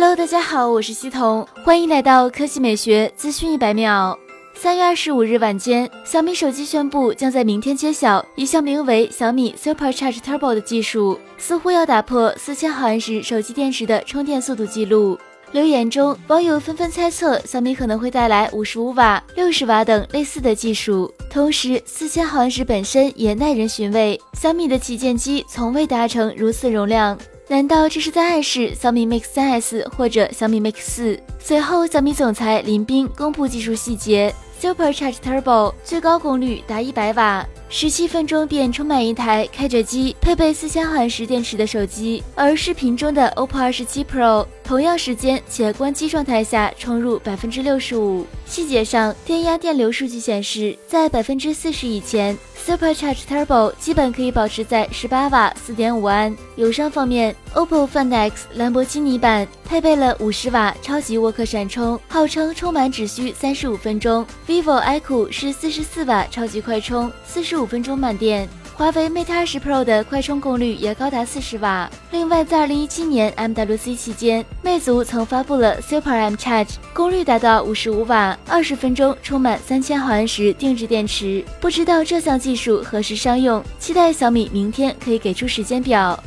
Hello，大家好，我是西彤，欢迎来到科技美学资讯一百秒。三月二十五日晚间，小米手机宣布将在明天揭晓一项名为小米 Supercharge Turbo 的技术，似乎要打破四千毫安时手机电池的充电速度记录。留言中，网友纷纷猜测小米可能会带来五十五瓦、六十瓦等类似的技术。同时，四千毫安时本身也耐人寻味，小米的旗舰机从未达成如此容量。难道这是在暗示小米 Mix 3S 或者小米 Mix 4？随后，小米总裁林斌公布技术细节：Supercharge Turbo 最高功率达一百瓦。十七分钟便充满一台开着机、配备四千毫安时电池的手机，而视频中的 OPPO 二十七 Pro 同样时间且关机状态下充入百分之六十五。细节上，电压电流数据显示，在百分之四十以前，Supercharge Turbo 基本可以保持在十八瓦四点五安。友商方面，OPPO Find X 兰博基尼版配备了五十瓦超级沃克闪充，号称充满只需三十五分钟。vivo iQOO 是四十四瓦超级快充，四十五分钟满电。华为 Mate 20 Pro 的快充功率也高达四十瓦。另外，在二零一七年 MWC 期间，魅族曾发布了 Super M Charge，功率达到五十五瓦，二十分钟充满三千毫安时定制电池。不知道这项技术何时商用？期待小米明天可以给出时间表。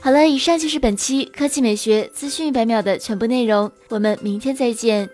好了，以上就是本期科技美学资讯一百秒的全部内容，我们明天再见。